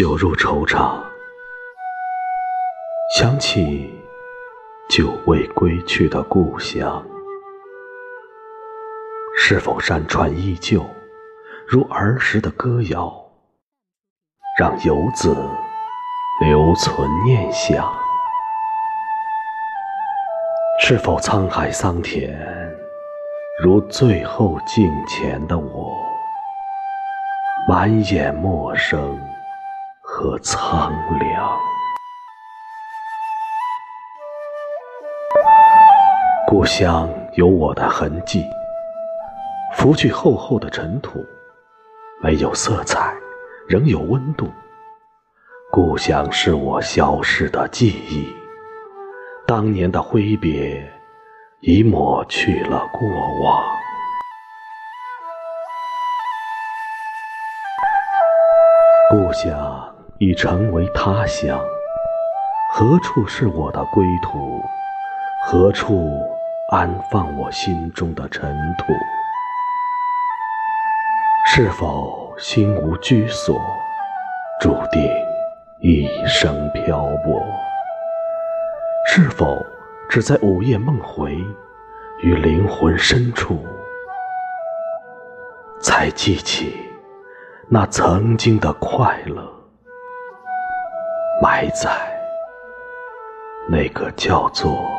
酒入愁肠，想起久未归去的故乡，是否山川依旧如儿时的歌谣，让游子留存念想？是否沧海桑田，如最后镜前的我，满眼陌生？和苍凉，故乡有我的痕迹，拂去厚厚的尘土，没有色彩，仍有温度。故乡是我消逝的记忆，当年的挥别已抹去了过往。故乡。已成为他乡，何处是我的归途？何处安放我心中的尘土？是否心无居所，注定一生漂泊？是否只在午夜梦回，于灵魂深处，才记起那曾经的快乐？埋在那个叫做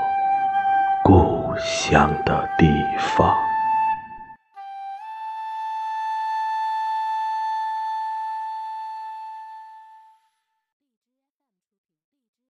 故乡的地方。